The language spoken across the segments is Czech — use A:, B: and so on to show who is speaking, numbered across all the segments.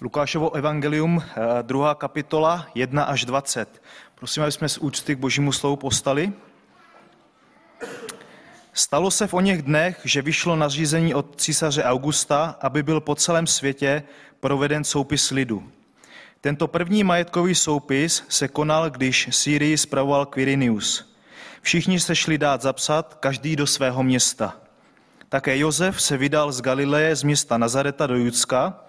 A: Lukášovo evangelium, eh, druhá kapitola, 1 až 20. Prosím, aby jsme z úcty k božímu slovu postali. Stalo se v o něch dnech, že vyšlo nařízení od císaře Augusta, aby byl po celém světě proveden soupis lidu. Tento první majetkový soupis se konal, když Sýrii spravoval Quirinius. Všichni se šli dát zapsat, každý do svého města. Také Josef se vydal z Galileje z města Nazareta do Judska,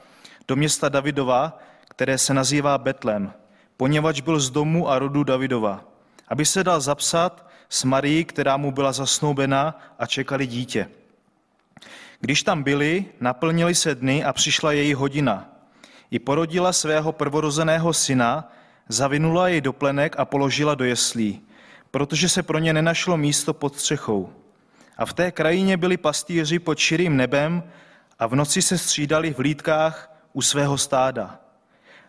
A: do města Davidova, které se nazývá Betlem, poněvadž byl z domu a rodu Davidova, aby se dal zapsat s Marií, která mu byla zasnoubena a čekali dítě. Když tam byli, naplnili se dny a přišla její hodina. I porodila svého prvorozeného syna, zavinula jej do plenek a položila do jeslí, protože se pro ně nenašlo místo pod střechou. A v té krajině byli pastýři pod širým nebem a v noci se střídali v hlídkách u svého stáda.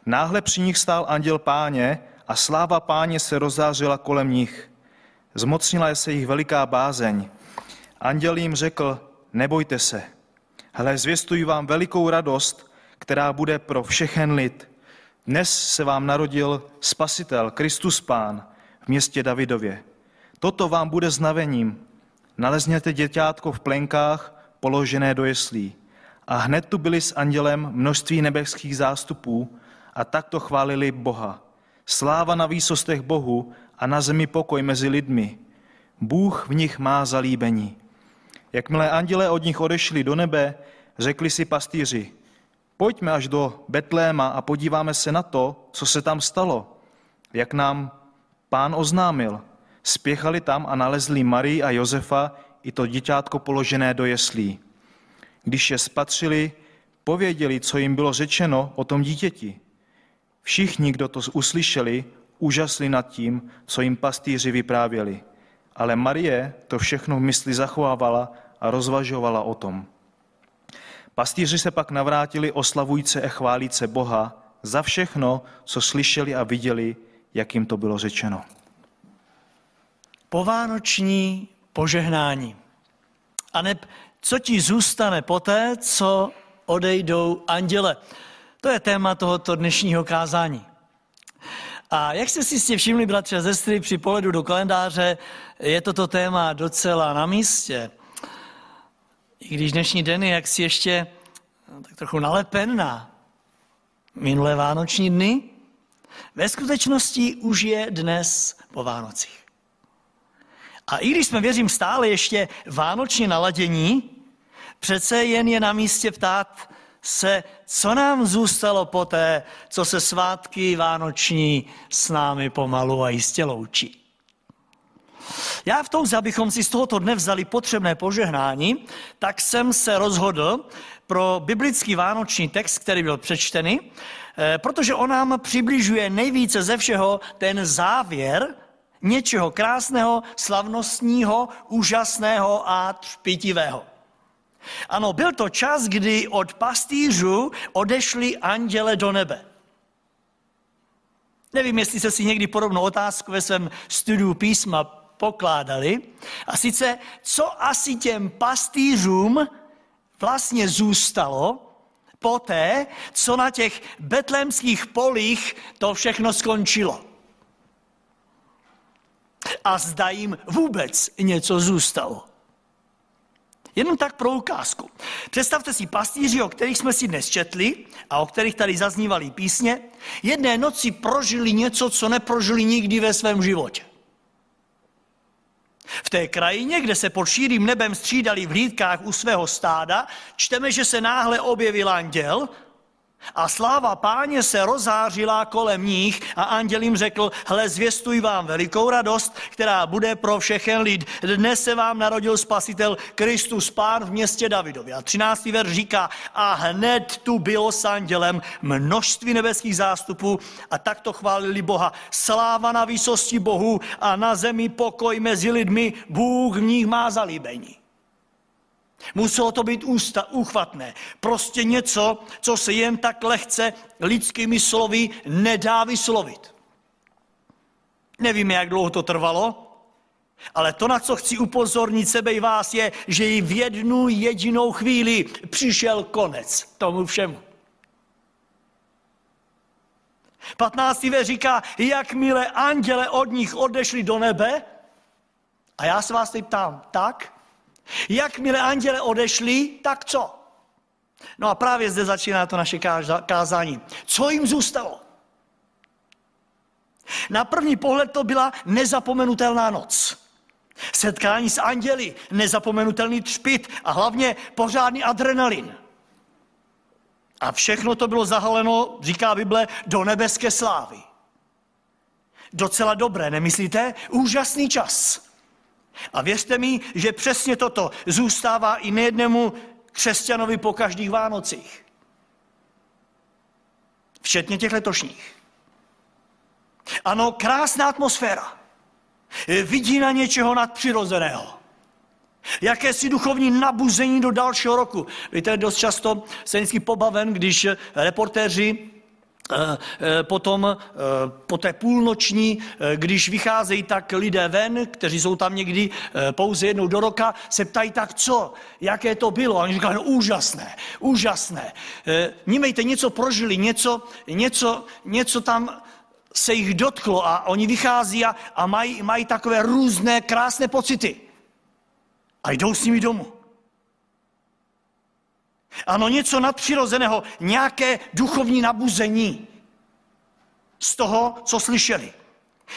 A: Náhle při nich stál anděl páně a sláva páně se rozářila kolem nich. Zmocnila se jich veliká bázeň. Anděl jim řekl, nebojte se. Hle, zvěstuji vám velikou radost, která bude pro všechen lid. Dnes se vám narodil Spasitel, Kristus Pán, v městě Davidově. Toto vám bude znavením. Nalezněte děťátko v plenkách, položené do jeslí. A hned tu byli s andělem množství nebeských zástupů a takto chválili Boha. Sláva na výsostech Bohu a na zemi pokoj mezi lidmi. Bůh v nich má zalíbení. Jakmile anděle od nich odešli do nebe, řekli si pastýři, pojďme až do Betléma a podíváme se na to, co se tam stalo, jak nám pán oznámil. Spěchali tam a nalezli Marii a Josefa i to děťátko položené do jeslí. Když je spatřili, pověděli, co jim bylo řečeno o tom dítěti. Všichni, kdo to uslyšeli, úžasli nad tím, co jim pastýři vyprávěli. Ale Marie to všechno v mysli zachovávala a rozvažovala o tom. Pastýři se pak navrátili oslavujíce a chválíce Boha za všechno, co slyšeli a viděli, jak jim to bylo řečeno.
B: Povánoční požehnání. A neb co ti zůstane poté, co odejdou anděle. To je téma tohoto dnešního kázání. A jak jste si jistě všimli, bratři a sestry, při pohledu do kalendáře je toto téma docela na místě. I když dnešní den je jaksi ještě no, tak trochu nalepen na minulé vánoční dny, ve skutečnosti už je dnes po Vánocích. A i když jsme, věřím, stále ještě vánočně naladění, přece jen je na místě ptát se, co nám zůstalo poté, co se svátky vánoční s námi pomalu a jistě loučí. Já v touze, abychom si z tohoto dne vzali potřebné požehnání, tak jsem se rozhodl pro biblický vánoční text, který byl přečtený, eh, protože on nám přibližuje nejvíce ze všeho ten závěr Něčeho krásného, slavnostního, úžasného a třpitivého. Ano, byl to čas, kdy od pastýřů odešli anděle do nebe. Nevím, jestli jste si někdy podobnou otázku ve svém studiu písma pokládali. A sice, co asi těm pastýřům vlastně zůstalo poté, co na těch betlémských polích to všechno skončilo a zda jim vůbec něco zůstalo. Jenom tak pro ukázku. Představte si pastýři, o kterých jsme si dnes četli a o kterých tady zaznívaly písně, jedné noci prožili něco, co neprožili nikdy ve svém životě. V té krajině, kde se pod šírým nebem střídali v hlídkách u svého stáda, čteme, že se náhle objevil anděl a sláva páně se rozářila kolem nich a anděl jim řekl, hle, zvěstuj vám velikou radost, která bude pro všechen lid. Dnes se vám narodil spasitel Kristus Pán v městě Davidově. A 13. verš říká, a hned tu bylo s andělem množství nebeských zástupů a takto chválili Boha. Sláva na výsosti Bohu a na zemi pokoj mezi lidmi, Bůh v nich má zalíbení. Muselo to být ústa, úchvatné. Prostě něco, co se jen tak lehce lidskými slovy nedá vyslovit. Nevíme, jak dlouho to trvalo, ale to, na co chci upozornit sebe i vás, je, že i v jednu jedinou chvíli přišel konec tomu všemu. 15. ve říká, jakmile anděle od nich odešli do nebe, a já se vás teď ptám, tak? Jakmile anděle odešli, tak co? No a právě zde začíná to naše kázání. Co jim zůstalo? Na první pohled to byla nezapomenutelná noc. Setkání s anděli, nezapomenutelný třpit a hlavně pořádný adrenalin. A všechno to bylo zahaleno, říká Bible, do nebeské slávy. Docela dobré, nemyslíte? Úžasný čas. A věřte mi, že přesně toto zůstává i nejednému křesťanovi po každých Vánocích. Včetně těch letošních. Ano, krásná atmosféra. Vidí na něčeho nadpřirozeného. Jakési duchovní nabuzení do dalšího roku. Víte, dost často jsem vždycky pobaven, když reportéři potom eh, po té půlnoční, když vycházejí tak lidé ven, kteří jsou tam někdy pouze jednou do roka, se ptají tak, co, jaké to bylo. A oni říkají, no úžasné, úžasné. Nímejte, něco prožili, něco, něco, něco tam se jich dotklo a oni vychází a, a mají, mají takové různé krásné pocity. A jdou s nimi domů. Ano, něco nadpřirozeného, nějaké duchovní nabuzení z toho, co slyšeli.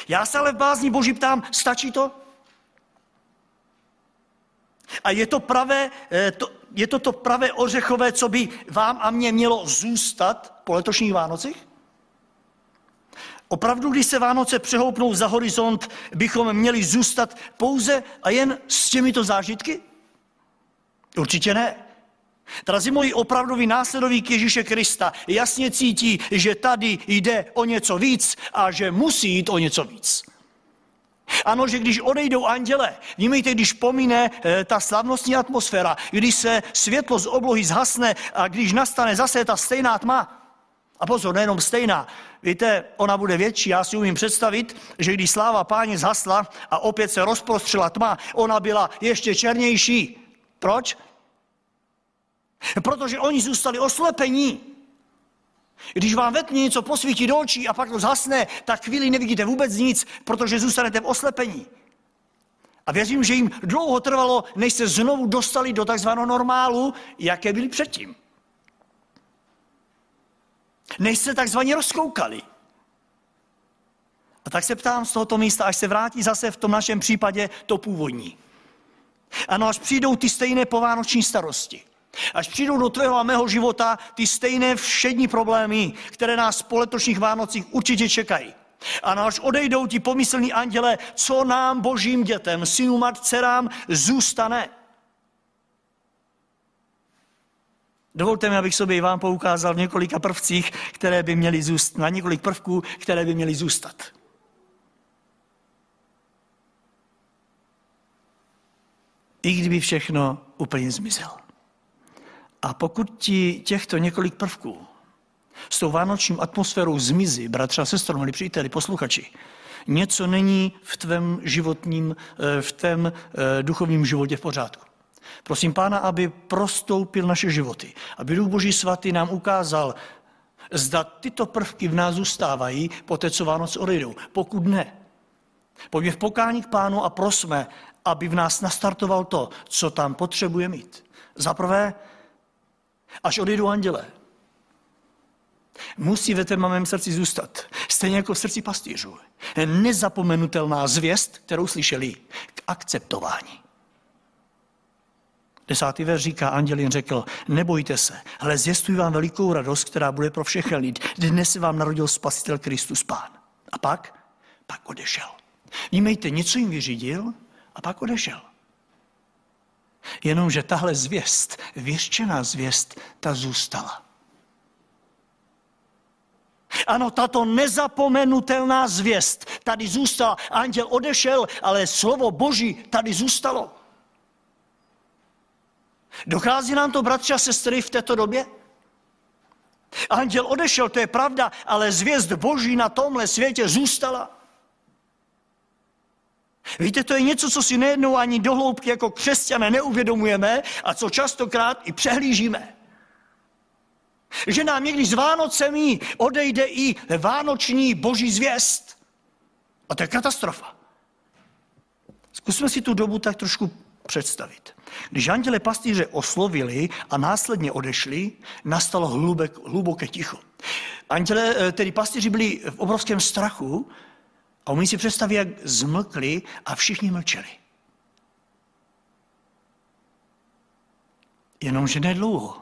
B: Já se ale v bázní Boží ptám, stačí to? A je to, pravé, eh, to, je to to pravé ořechové, co by vám a mně mělo zůstat po letošních Vánocích? Opravdu, když se Vánoce přehoupnou za horizont, bychom měli zůstat pouze a jen s těmito zážitky? Určitě ne. Drazí moji opravdoví následovík Ježíše Krista jasně cítí, že tady jde o něco víc a že musí jít o něco víc. Ano, že když odejdou anděle, vnímejte, když pomine e, ta slavnostní atmosféra, když se světlo z oblohy zhasne a když nastane zase ta stejná tma, a pozor, nejenom stejná, víte, ona bude větší, já si umím představit, že když sláva páně zhasla a opět se rozprostřela tma, ona byla ještě černější. Proč? Protože oni zůstali oslepení. Když vám ve tmě něco posvítí do očí a pak to zhasne, tak chvíli nevidíte vůbec nic, protože zůstanete v oslepení. A věřím, že jim dlouho trvalo, než se znovu dostali do takzvaného normálu, jaké byli předtím. Než se takzvaně rozkoukali. A tak se ptám z tohoto místa, až se vrátí zase v tom našem případě to původní. Ano, až přijdou ty stejné povánoční starosti. Až přijdou do tvého a mého života ty stejné všední problémy, které nás po letošních Vánocích určitě čekají. A až odejdou ti pomyslní anděle, co nám, božím dětem, synům a dcerám, zůstane. Dovolte mi, abych sobě i vám poukázal v několika prvcích, které by měly zůstat, na několik prvků, které by měly zůstat. I kdyby všechno úplně zmizelo. A pokud ti těchto několik prvků s tou vánočním atmosférou zmizí, bratři a sestro, milí příteli, posluchači, něco není v tvém životním, eh, v tvém eh, duchovním životě v pořádku. Prosím Pána, aby prostoupil naše životy, aby Duch Boží svatý nám ukázal, zda tyto prvky v nás zůstávají po té, co Vánoc odejdou. Pokud ne, pojďme v pokání k Pánu a prosme, aby v nás nastartoval to, co tam potřebuje mít. Za prvé, až odejdu anděle. Musí ve tom mém srdci zůstat. Stejně jako v srdci pastýřů. Nezapomenutelná zvěst, kterou slyšeli k akceptování. Desátý ver říká, anděl jen řekl, nebojte se, ale zvěstuji vám velikou radost, která bude pro všechny lid. Dnes se vám narodil spasitel Kristus Pán. A pak? Pak odešel. Vnímejte, něco jim vyřídil a pak odešel. Jenomže tahle zvěst, věštěná zvěst, ta zůstala. Ano, tato nezapomenutelná zvěst tady zůstala. Anděl odešel, ale slovo Boží tady zůstalo. Dochází nám to, bratři a sestry, v této době? Anděl odešel, to je pravda, ale zvěst Boží na tomhle světě zůstala. Víte, to je něco, co si nejednou ani dohloubky jako křesťané neuvědomujeme a co častokrát i přehlížíme. Že nám někdy s Vánocemi odejde i vánoční boží zvěst. A to je katastrofa. Zkusme si tu dobu tak trošku představit. Když anděle pastýře oslovili a následně odešli, nastalo hlubek, hluboké ticho. Anděle, eh, tedy pastýři byli v obrovském strachu a umí si představit, jak zmlkli a všichni mlčeli. Jenomže nedlouho.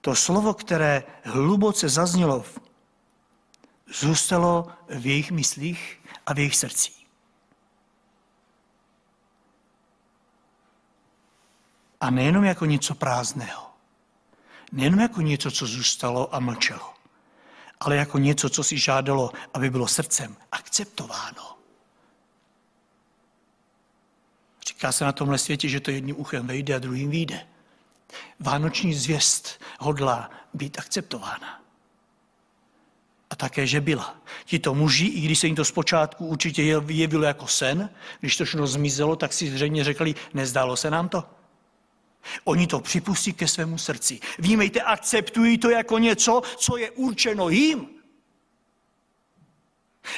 B: To slovo, které hluboce zaznělo, zůstalo v jejich myslích a v jejich srdcích. A nejenom jako něco prázdného. Nejenom jako něco, co zůstalo a mlčelo. Ale jako něco, co si žádalo, aby bylo srdcem akceptováno. Říká se na tomhle světě, že to jedním uchem vejde a druhým vyjde. Vánoční zvěst hodlá být akceptována. A také, že byla. Tito muži, i když se jim to zpočátku určitě jevilo jako sen, když to všechno zmizelo, tak si zřejmě řekli, nezdálo se nám to. Oni to připustí ke svému srdci. Vímejte, akceptují to jako něco, co je určeno jim.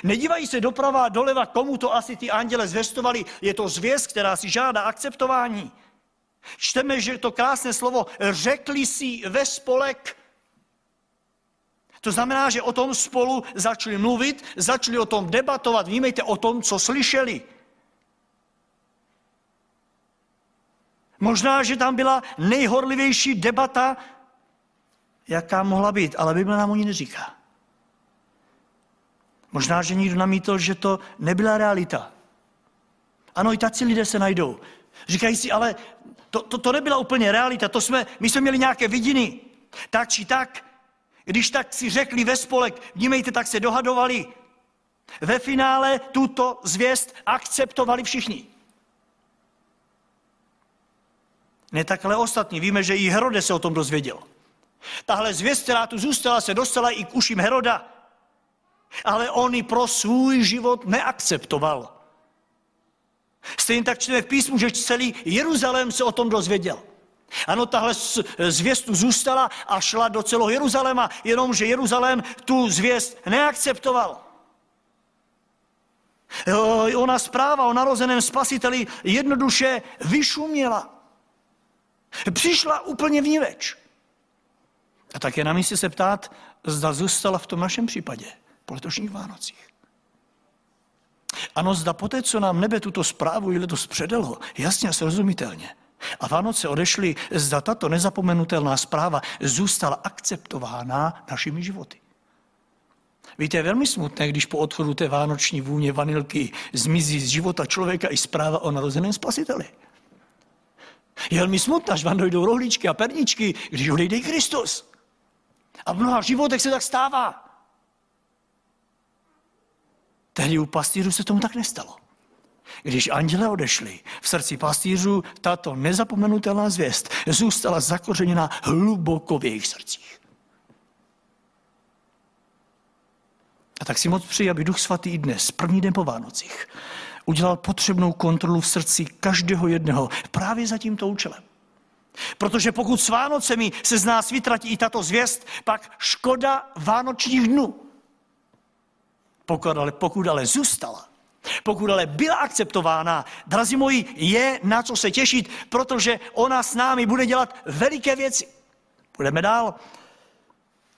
B: Nedívají se doprava a doleva, komu to asi ty anděle zvestovali. Je to zvěst, která si žádá akceptování. Čteme, že to krásné slovo řekli si ve spolek. To znamená, že o tom spolu začali mluvit, začali o tom debatovat. Vímejte o tom, co slyšeli. Možná, že tam byla nejhorlivější debata, jaká mohla být, ale Bible nám o ní neříká. Možná, že někdo namítl, že to nebyla realita. Ano, i taci lidé se najdou. Říkají si, ale to, to, to nebyla úplně realita, to jsme, my jsme měli nějaké vidiny. Tak či tak, když tak si řekli ve spolek, vnímejte, tak se dohadovali. Ve finále tuto zvěst akceptovali všichni. Ne tak, ale ostatní. Víme, že i Herode se o tom dozvěděl. Tahle zvěst, která tu zůstala, se dostala i k uším Heroda. Ale on ji pro svůj život neakceptoval. Stejně tak čteme v písmu, že celý Jeruzalém se o tom dozvěděl. Ano, tahle zvěst tu zůstala a šla do celého Jeruzaléma, jenomže Jeruzalém tu zvěst neakceptoval. Ona zpráva o narozeném spasiteli jednoduše vyšuměla. Přišla úplně vníveč. A tak je na místě se ptát, zda zůstala v tom našem případě po letošních Vánocích. Ano, zda poté, co nám nebe tuto zprávu i letos předalo, jasně a srozumitelně, a Vánoce odešly, zda tato nezapomenutelná zpráva zůstala akceptována našimi životy. Víte, je velmi smutné, když po odchodu té vánoční vůně vanilky zmizí z života člověka i zpráva o narozeném spasiteli. Je velmi smutné, až vám dojdou rohlíčky a perničky, když odejde Kristus. A v mnoha životech se tak stává. Tehdy u pastýřů se tomu tak nestalo. Když anděle odešli, v srdci pastýřů tato nezapomenutelná zvěst zůstala zakořeněna hluboko v jejich srdcích. A tak si moc přeji, aby Duch Svatý i dnes, první den po Vánocích, udělal potřebnou kontrolu v srdci každého jedného právě za tímto účelem. Protože pokud s Vánocemi se z nás vytratí i tato zvěst, pak škoda vánočních dnů. Pokud ale, pokud ale zůstala, pokud ale byla akceptována, drazí moji, je na co se těšit, protože ona s námi bude dělat veliké věci. Budeme dál.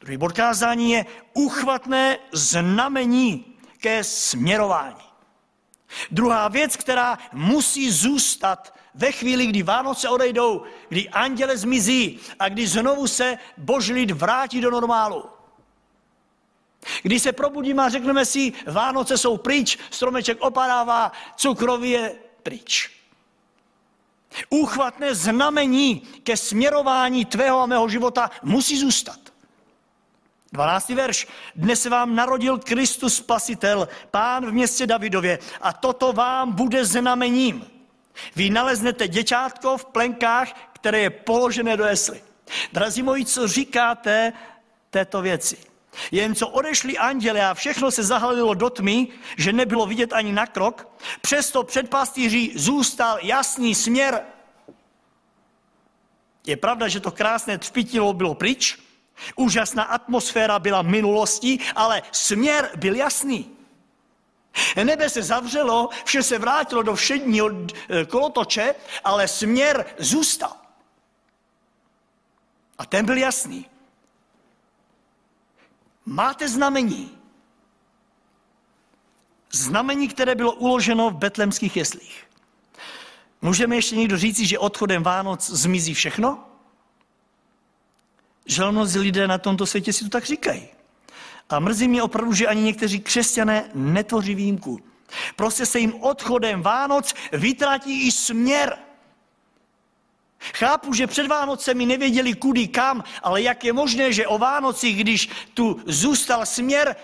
B: Druhý bod kázání je uchvatné znamení ke směrování. Druhá věc, která musí zůstat ve chvíli, kdy Vánoce odejdou, kdy anděle zmizí a kdy znovu se boží lid vrátí do normálu. Když se probudíme a řekneme si, Vánoce jsou pryč, stromeček opadává, cukroví je pryč. Úchvatné znamení ke směrování tvého a mého života musí zůstat. 12. verš. Dnes se vám narodil Kristus Spasitel, pán v městě Davidově a toto vám bude znamením. Vy naleznete děťátko v plenkách, které je položené do jesly. Drazí moji, co říkáte této věci? Jen co odešli anděle a všechno se zahalilo do tmy, že nebylo vidět ani na krok, přesto před pastýří zůstal jasný směr. Je pravda, že to krásné třpitilo bylo pryč, úžasná atmosféra byla minulostí, ale směr byl jasný. Nebe se zavřelo, vše se vrátilo do všedního eh, kolotoče, ale směr zůstal. A ten byl jasný. Máte znamení. Znamení, které bylo uloženo v betlemských jeslích. Můžeme ještě někdo říci, že odchodem Vánoc zmizí všechno? Že mnozí lidé na tomto světě si to tak říkají. A mrzí mě opravdu, že ani někteří křesťané netvoří výjimku. Prostě se jim odchodem Vánoc vytratí i směr. Chápu, že před Vánocemi nevěděli kudy kam, ale jak je možné, že o Vánocích, když tu zůstal směr,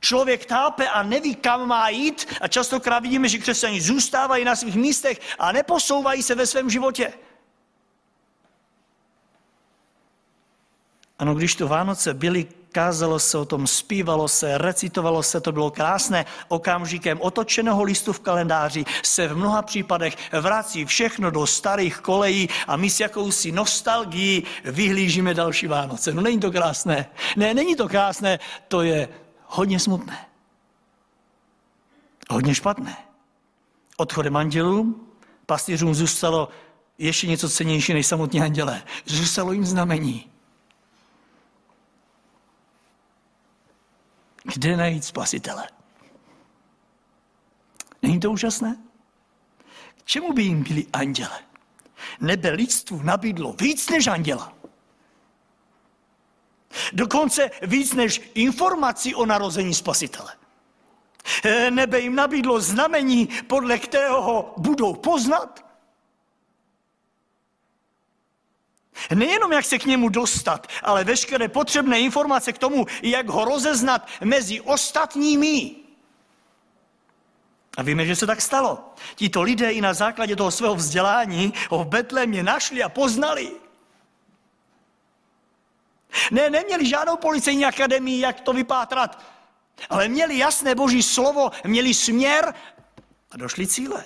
B: člověk tápe a neví, kam má jít a častokrát vidíme, že křesťané zůstávají na svých místech a neposouvají se ve svém životě. Ano, když tu Vánoce byly, kázalo se o tom, zpívalo se, recitovalo se, to bylo krásné. Okamžikem otočeného listu v kalendáři se v mnoha případech vrací všechno do starých kolejí a my s jakousi nostalgií vyhlížíme další Vánoce. No není to krásné. Ne, není to krásné, to je hodně smutné. Hodně špatné. Odchodem andělů pastýřům zůstalo ještě něco cenější než samotní andělé. Zůstalo jim znamení. Kde najít spasitele? Není to úžasné? K čemu by jim byli anděle? Nebe lidstvu nabídlo víc než anděla. Dokonce víc než informací o narození spasitele. Eh, nebe jim nabídlo znamení, podle kterého ho budou poznat. Nejenom jak se k němu dostat, ale veškeré potřebné informace k tomu, jak ho rozeznat mezi ostatními. A víme, že se tak stalo. Tito lidé i na základě toho svého vzdělání ho v Betlémě našli a poznali. Ne, neměli žádnou policejní akademii, jak to vypátrat, ale měli jasné boží slovo, měli směr a došli cíle.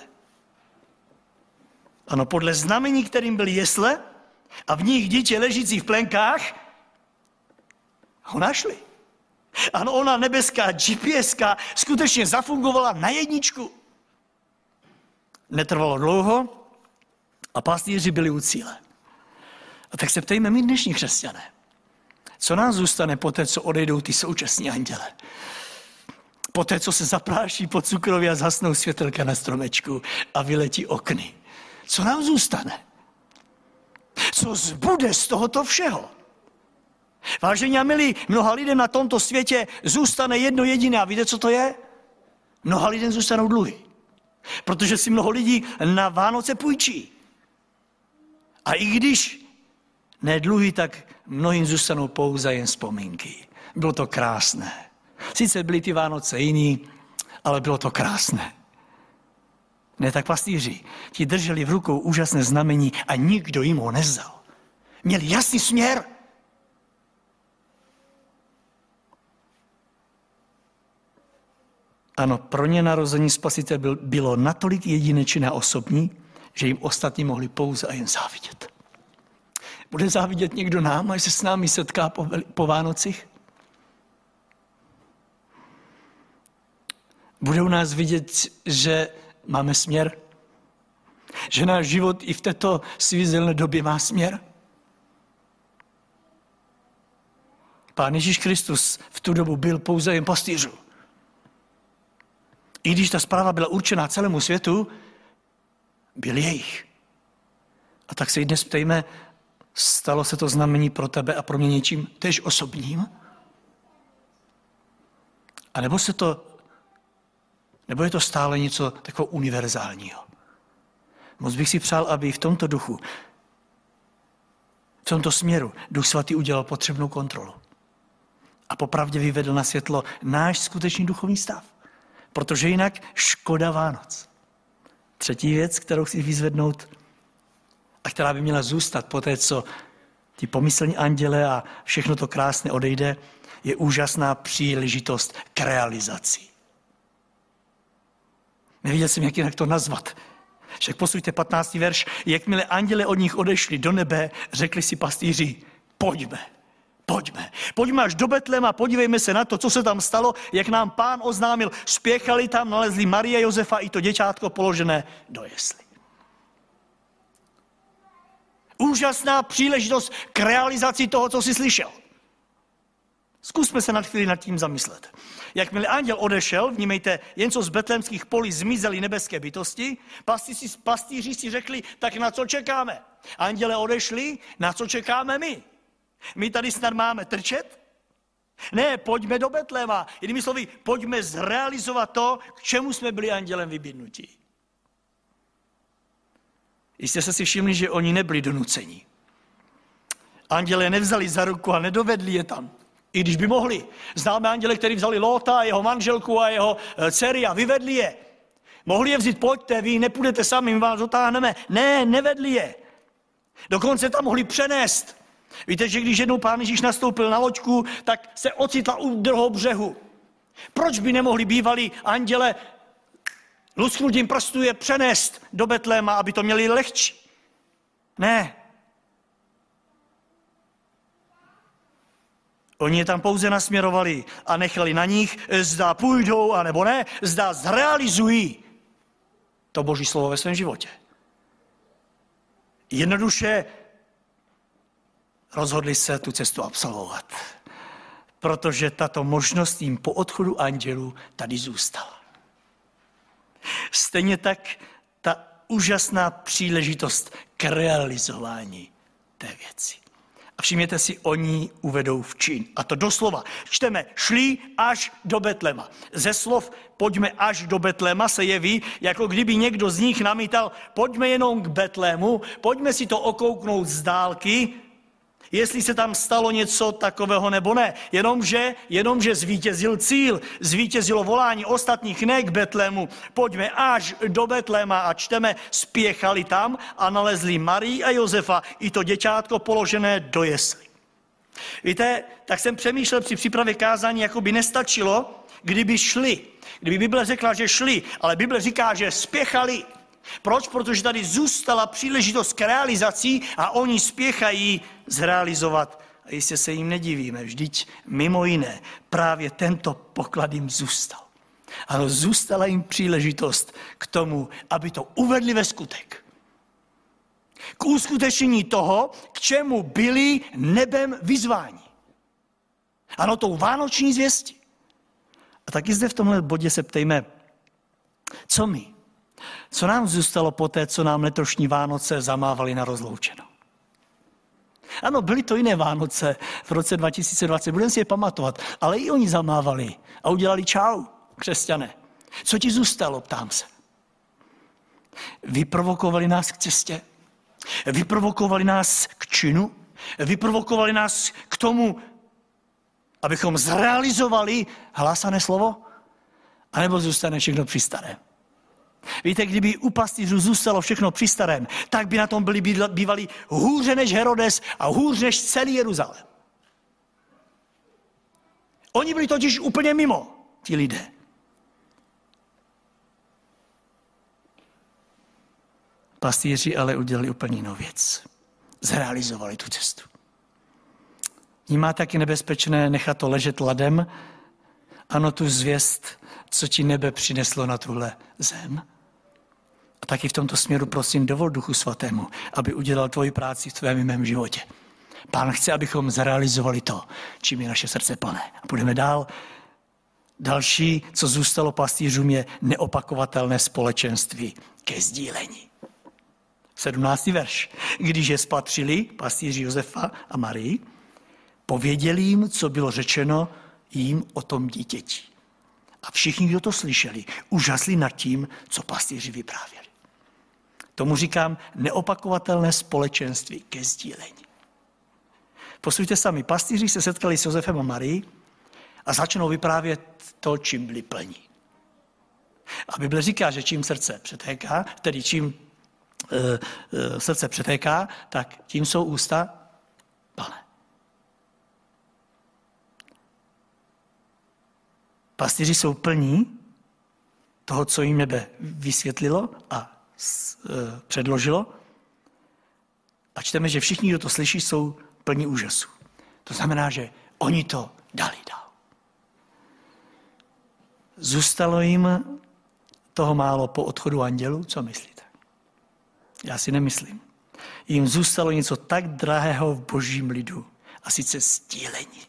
B: Ano, podle znamení, kterým byly jesle a v nich dítě ležící v plenkách, ho našli. Ano, ona nebeská gps skutečně zafungovala na jedničku. Netrvalo dlouho a pastýři byli u cíle. A tak se ptejme my dnešní křesťané. Co nám zůstane po té, co odejdou ty současní anděle? Po té, co se zapráší po cukrově a zhasnou světelka na stromečku a vyletí okny. Co nám zůstane? Co zbude z tohoto všeho? Vážení a milí, mnoha lidem na tomto světě zůstane jedno jediné. A víte, co to je? Mnoha lidem zůstanou dluhy. Protože si mnoho lidí na Vánoce půjčí. A i když ne dluhy, tak mnohým zůstanou pouze jen vzpomínky. Bylo to krásné. Sice byly ty Vánoce jiný, ale bylo to krásné. Ne tak pastýři, ti drželi v rukou úžasné znamení a nikdo jim ho nezal. Měli jasný směr. Ano, pro ně narození spasitel bylo natolik jedinečné a osobní, že jim ostatní mohli pouze a jen závidět. Bude závidět někdo nám, až se s námi setká po, po Vánocích? Bude u nás vidět, že máme směr? Že náš život i v této svízelné době má směr? Pán Ježíš Kristus v tu dobu byl pouze jen pastýřů. I když ta zpráva byla určená celému světu, byl jejich. A tak se i dnes ptejme, Stalo se to znamení pro tebe a pro mě něčím tež osobním? A nebo se to, nebo je to stále něco takového univerzálního? Moc bych si přál, aby v tomto duchu, v tomto směru Duch Svatý udělal potřebnou kontrolu. A popravdě vyvedl na světlo náš skutečný duchovní stav. Protože jinak škoda Vánoc. Třetí věc, kterou chci vyzvednout, a která by měla zůstat po té, co ti pomyslní anděle a všechno to krásné odejde, je úžasná příležitost k realizaci. Nevěděl jsem, jak jinak to nazvat. Však posluňte 15. verš. Jakmile anděle od nich odešli do nebe, řekli si pastýři, pojďme, pojďme. Pojďme až do Betlema, podívejme se na to, co se tam stalo, jak nám pán oznámil. Spěchali tam, nalezli Marie Josefa i to děťátko položené do jesli. Úžasná příležitost k realizaci toho, co jsi slyšel. Zkusme se nad chvíli nad tím zamyslet. Jakmile anděl odešel, vnímejte, jen co z betlemských polí zmizely nebeské bytosti, pastýři, pastýři si řekli, tak na co čekáme? Anděle odešli, na co čekáme my? My tady snad máme trčet? Ne, pojďme do Betléma. Jinými slovy, pojďme zrealizovat to, k čemu jsme byli andělem vybídnutí. Jistě se si všimli, že oni nebyli donuceni. Anděle nevzali za ruku a nedovedli je tam. I když by mohli. Známe anděle, který vzali Lóta, jeho manželku a jeho eh, dcery a vyvedli je. Mohli je vzít, pojďte, vy nepůjdete sami, my vás dotáhneme. Ne, nevedli je. Dokonce tam mohli přenést. Víte, že když jednou pán Ježíš nastoupil na loďku, tak se ocitla u druhého břehu. Proč by nemohli bývali anděle lusknutím prstů je přenést do Betléma, aby to měli lehčí? Ne, Oni je tam pouze nasměrovali a nechali na nich, zda půjdou, anebo ne, zda zrealizují to boží slovo ve svém životě. Jednoduše rozhodli se tu cestu absolvovat, protože tato možnost jim po odchodu andělů tady zůstala. Stejně tak ta úžasná příležitost k realizování té věci. A všimněte si, oni uvedou v čin. A to doslova. Čteme, šli až do Betlema. Ze slov pojďme až do Betlema se jeví, jako kdyby někdo z nich namítal, pojďme jenom k Betlému, pojďme si to okouknout z dálky, jestli se tam stalo něco takového nebo ne. Jenomže, jenomže zvítězil cíl, zvítězilo volání ostatních ne k Betlému. Pojďme až do Betléma a čteme, spěchali tam a nalezli Marii a Josefa i to děťátko položené do jesli. Víte, tak jsem přemýšlel při přípravě kázání, jako by nestačilo, kdyby šli. Kdyby Bible řekla, že šli, ale Bible říká, že spěchali. Proč? Protože tady zůstala příležitost k realizaci a oni spěchají zrealizovat. A jistě se jim nedivíme, vždyť mimo jiné právě tento poklad jim zůstal. Ano, zůstala jim příležitost k tomu, aby to uvedli ve skutek. K uskutečnění toho, k čemu byli nebem vyzváni. Ano, tou vánoční zvěstí. A taky zde v tomhle bodě se ptejme, co my? Co nám zůstalo po té, co nám letošní Vánoce zamávali na rozloučeno? Ano, byly to jiné Vánoce v roce 2020, budeme si je pamatovat, ale i oni zamávali a udělali čau, křesťané. Co ti zůstalo, ptám se. Vyprovokovali nás k cestě, vyprovokovali nás k činu, vyprovokovali nás k tomu, abychom zrealizovali hlásané slovo, anebo zůstane všechno při starém. Víte, kdyby u pastýřů zůstalo všechno při starém, tak by na tom byli bývali hůře než Herodes a hůř než celý Jeruzalém. Oni byli totiž úplně mimo, ti lidé. Pastýři ale udělali úplně jinou věc. Zrealizovali tu cestu. Vnímá taky nebezpečné nechat to ležet ladem, ano, tu zvěst, co ti nebe přineslo na tuhle zem. A taky v tomto směru prosím dovol Duchu Svatému, aby udělal tvoji práci v tvém mém životě. Pán chce, abychom zrealizovali to, čím je naše srdce plné. A budeme dál. Další, co zůstalo pastýřům, je neopakovatelné společenství ke sdílení. 17. verš. Když je spatřili pastýři Josefa a Marii, pověděli jim, co bylo řečeno jim o tom dítěti. A všichni, kdo to slyšeli, užasli nad tím, co pastýři vyprávěli. Tomu říkám neopakovatelné společenství ke sdílení. Poslušte sami, pastýři se setkali s Josefem a Marí a začnou vyprávět to, čím byli plní. A Bible říká, že čím srdce přetéká, tedy čím e, e, srdce přetéká, tak tím jsou ústa plné. Pastýři jsou plní toho, co jim nebe vysvětlilo a předložilo. A čteme, že všichni, kdo to slyší, jsou plní úžasu. To znamená, že oni to dali dál. Zůstalo jim toho málo po odchodu andělů? Co myslíte? Já si nemyslím. Jim zůstalo něco tak drahého v božím lidu, a sice stílení.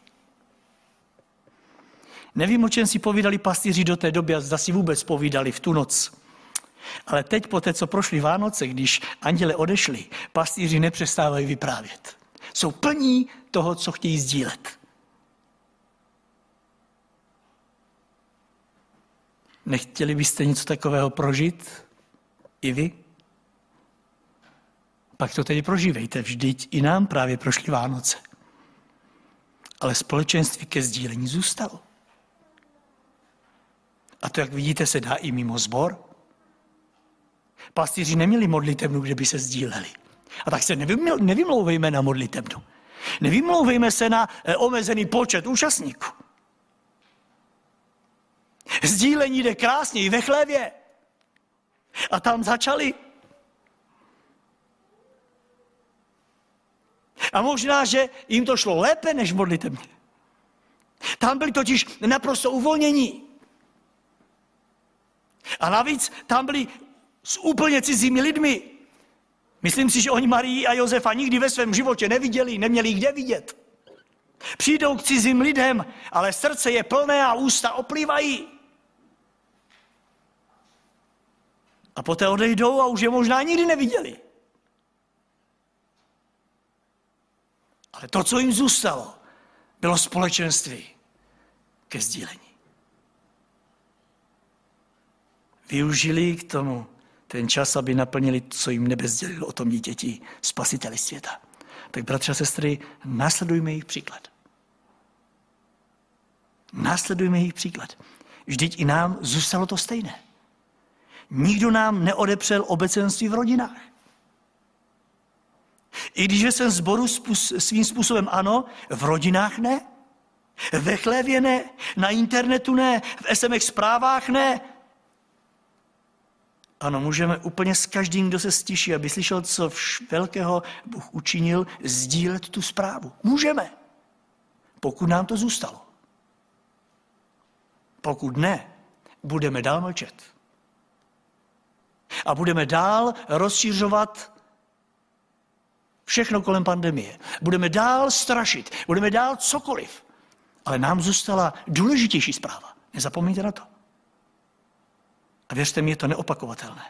B: Nevím, o čem si povídali pastýři do té doby a zda si vůbec povídali v tu noc. Ale teď, po té, co prošly Vánoce, když anděle odešli, pastýři nepřestávají vyprávět. Jsou plní toho, co chtějí sdílet. Nechtěli byste něco takového prožít? I vy? Pak to tedy prožívejte. Vždyť i nám právě prošly Vánoce. Ale společenství ke sdílení zůstalo. A to, jak vidíte, se dá i mimo zbor. Pastýři neměli modlitebnu, kde by se sdíleli. A tak se nevymlouvejme na modlitebnu. Nevymlouvejme se na eh, omezený počet účastníků. Sdílení jde krásně i ve chlévě. A tam začali. A možná, že jim to šlo lépe než modlitebně. Tam byli totiž naprosto uvolnění. A navíc tam byli s úplně cizími lidmi. Myslím si, že oni Marii a Josefa nikdy ve svém životě neviděli, neměli kde vidět. Přijdou k cizím lidem, ale srdce je plné a ústa oplývají. A poté odejdou a už je možná nikdy neviděli. Ale to, co jim zůstalo, bylo společenství ke sdílení. Využili k tomu ten čas, aby naplnili, co jim nebe sdělilo o tom dítěti, spasiteli světa. Tak bratře a sestry, následujme jejich příklad. Následujme jejich příklad. Vždyť i nám zůstalo to stejné. Nikdo nám neodepřel obecenství v rodinách. I když ve svém sboru svým způsobem ano, v rodinách ne, ve chlévě ne, na internetu ne, v SMS zprávách ne. Ano, můžeme úplně s každým, kdo se stiší, aby slyšel, co velkého Bůh učinil, sdílet tu zprávu. Můžeme, pokud nám to zůstalo. Pokud ne, budeme dál mlčet. A budeme dál rozšířovat všechno kolem pandemie. Budeme dál strašit, budeme dál cokoliv. Ale nám zůstala důležitější zpráva. Nezapomeňte na to. A věřte mi, je to neopakovatelné.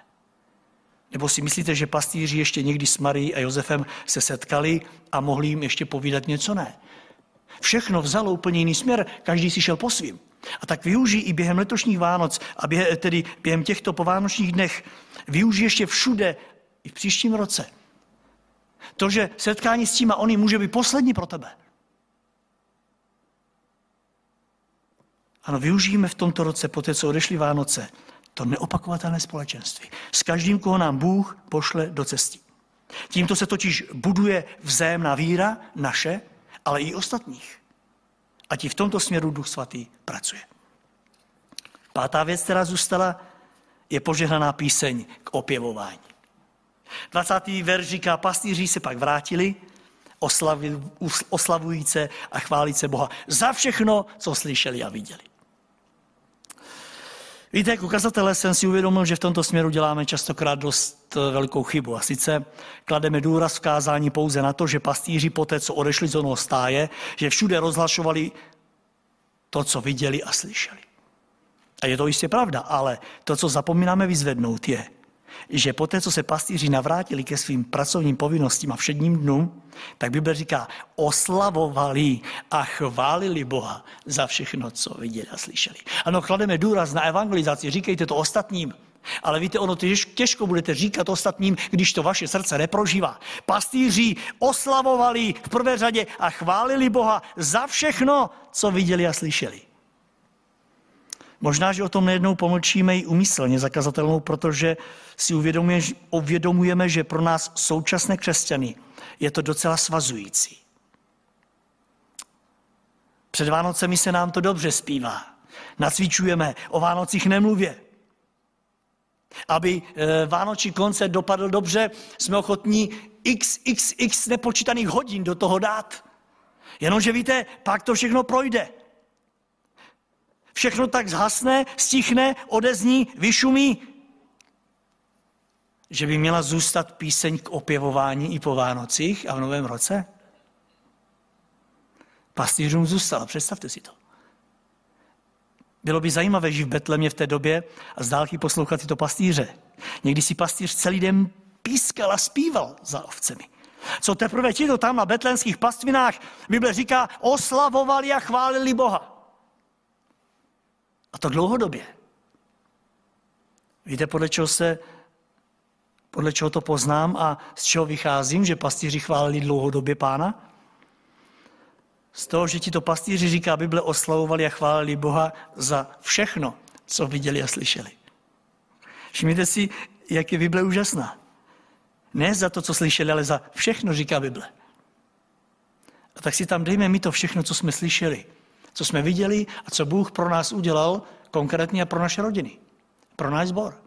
B: Nebo si myslíte, že pastýři ještě někdy s Marií a Josefem se setkali a mohli jim ještě povídat něco? Ne. Všechno vzalo úplně jiný směr, každý si šel po svým. A tak využij i během letošních Vánoc a během, tedy během těchto povánočních dnech, využij ještě všude i v příštím roce. To, že setkání s tím a oni může být poslední pro tebe. Ano, využijeme v tomto roce, po té, co odešly Vánoce, to neopakovatelné společenství. S každým, koho nám Bůh pošle do cesty. Tímto se totiž buduje vzájemná víra naše, ale i ostatních. A ti v tomto směru Duch Svatý pracuje. Pátá věc, která zůstala, je požehnaná píseň k opěvování. 20. verš říká, pastýři se pak vrátili, oslavujíce a chválíce Boha za všechno, co slyšeli a viděli. Víte, jako kazatele jsem si uvědomil, že v tomto směru děláme častokrát dost eh, velkou chybu. A sice klademe důraz v kázání pouze na to, že pastýři poté, co odešli z onoho stáje, že všude rozhlašovali to, co viděli a slyšeli. A je to jistě pravda, ale to, co zapomínáme vyzvednout, je, že poté, co se pastýři navrátili ke svým pracovním povinnostím a všedním dnům, tak Bible říká, oslavovali a chválili Boha za všechno, co viděli a slyšeli. Ano, klademe důraz na evangelizaci, říkejte to ostatním. Ale víte, ono těžko budete říkat ostatním, když to vaše srdce neprožívá. Pastýři oslavovali v prvé řadě a chválili Boha za všechno, co viděli a slyšeli. Možná, že o tom nejednou pomlčíme i umyslně zakazatelnou, protože si uvědomujeme, že pro nás současné křesťany je to docela svazující. Před Vánocemi se nám to dobře zpívá. Nacvičujeme, o Vánocích nemluvě. Aby e, Vánoční koncert dopadl dobře, jsme ochotní xxx nepočítaných hodin do toho dát. Jenomže víte, pak to všechno projde. Všechno tak zhasne, stichne, odezní, vyšumí, že by měla zůstat píseň k opěvování i po Vánocích a v Novém roce? Pastýřům zůstala, představte si to. Bylo by zajímavé žít v Betlemě v té době a z dálky poslouchat tyto pastýře. Někdy si pastýř celý den pískal a zpíval za ovcemi. Co teprve ti to tam na betlenských pastvinách, Bible říká, oslavovali a chválili Boha. A to dlouhodobě. Víte, podle čeho se podle čeho to poznám a z čeho vycházím, že pastýři chválili dlouhodobě pána? Z toho, že ti to pastýři říká, Bible oslavovali a chválili Boha za všechno, co viděli a slyšeli. Všimněte si, jak je Bible úžasná. Ne za to, co slyšeli, ale za všechno, říká Bible. A tak si tam dejme mi to všechno, co jsme slyšeli, co jsme viděli a co Bůh pro nás udělal, konkrétně pro naše rodiny, pro náš sbor.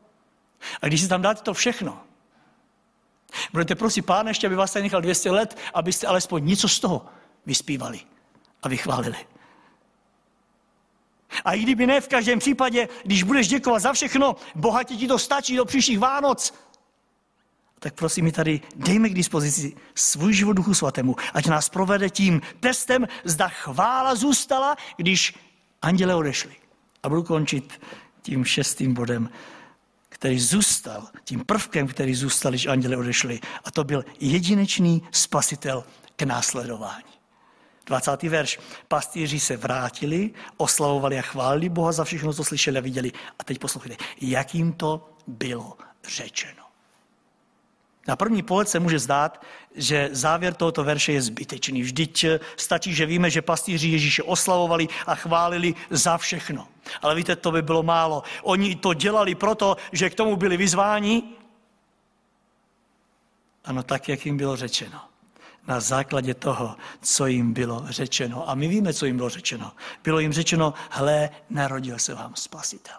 B: A když si tam dáte to všechno, budete prosit Pán ještě, aby vás tady nechal 200 let, abyste alespoň něco z toho vyspívali a vychválili. A i kdyby ne v každém případě, když budeš děkovat za všechno, bohatě ti to stačí do příštích Vánoc, tak prosím mi tady dejme k dispozici svůj život Duchu Svatému, ať nás provede tím testem, zda chvála zůstala, když anděle odešli. A budu končit tím šestým bodem, který zůstal, tím prvkem, který zůstal, když anděle odešli. A to byl jedinečný spasitel k následování. 20. verš. Pastýři se vrátili, oslavovali a chválili Boha za všechno, co slyšeli a viděli. A teď poslouchejte, jak jim to bylo řečeno. Na první pohled se může zdát, že závěr tohoto verše je zbytečný. Vždyť stačí, že víme, že pastýři Ježíše oslavovali a chválili za všechno. Ale víte, to by bylo málo. Oni to dělali proto, že k tomu byli vyzváni. Ano, tak, jak jim bylo řečeno. Na základě toho, co jim bylo řečeno. A my víme, co jim bylo řečeno. Bylo jim řečeno, hle, narodil se vám spasitel.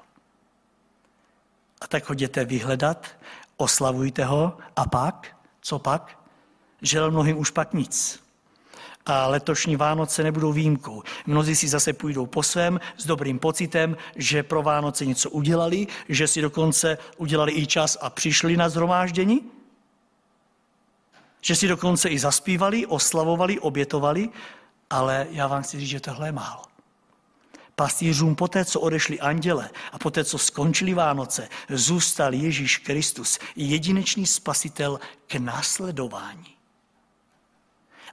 B: A tak chodíte vyhledat oslavujte ho a pak, co pak? Žel mnohým už pak nic. A letošní Vánoce nebudou výjimkou. Mnozí si zase půjdou po svém s dobrým pocitem, že pro Vánoce něco udělali, že si dokonce udělali i čas a přišli na zhromáždění, že si dokonce i zaspívali, oslavovali, obětovali, ale já vám chci říct, že tohle je málo pastýřům poté, co odešli anděle a poté, co skončili Vánoce, zůstal Ježíš Kristus, jedinečný spasitel k následování.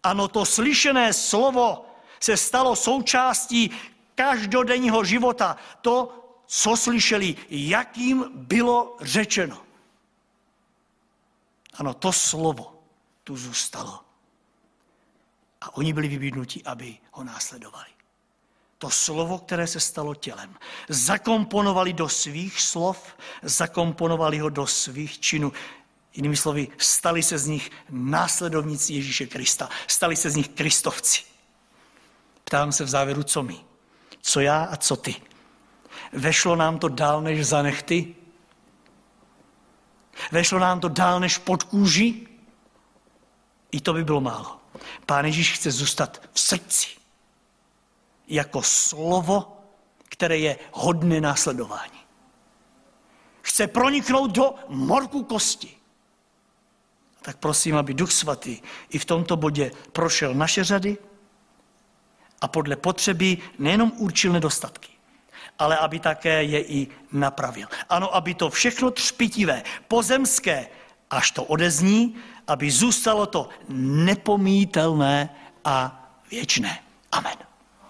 B: Ano, to slyšené slovo se stalo součástí každodenního života. To, co slyšeli, jak jim bylo řečeno. Ano, to slovo tu zůstalo. A oni byli vybídnuti, aby ho následovali to slovo, které se stalo tělem. Zakomponovali do svých slov, zakomponovali ho do svých činů. Jinými slovy, stali se z nich následovníci Ježíše Krista. Stali se z nich kristovci. Ptám se v závěru, co my? Co já a co ty? Vešlo nám to dál než za nechty? Vešlo nám to dál než pod kůži? I to by bylo málo. Pán Ježíš chce zůstat v srdci jako slovo, které je hodné následování. Chce proniknout do morku kosti. Tak prosím, aby Duch Svatý i v tomto bodě prošel naše řady a podle potřeby nejenom určil nedostatky, ale aby také je i napravil. Ano, aby to všechno třpitivé, pozemské, až to odezní, aby zůstalo to nepomítelné a věčné. Amen.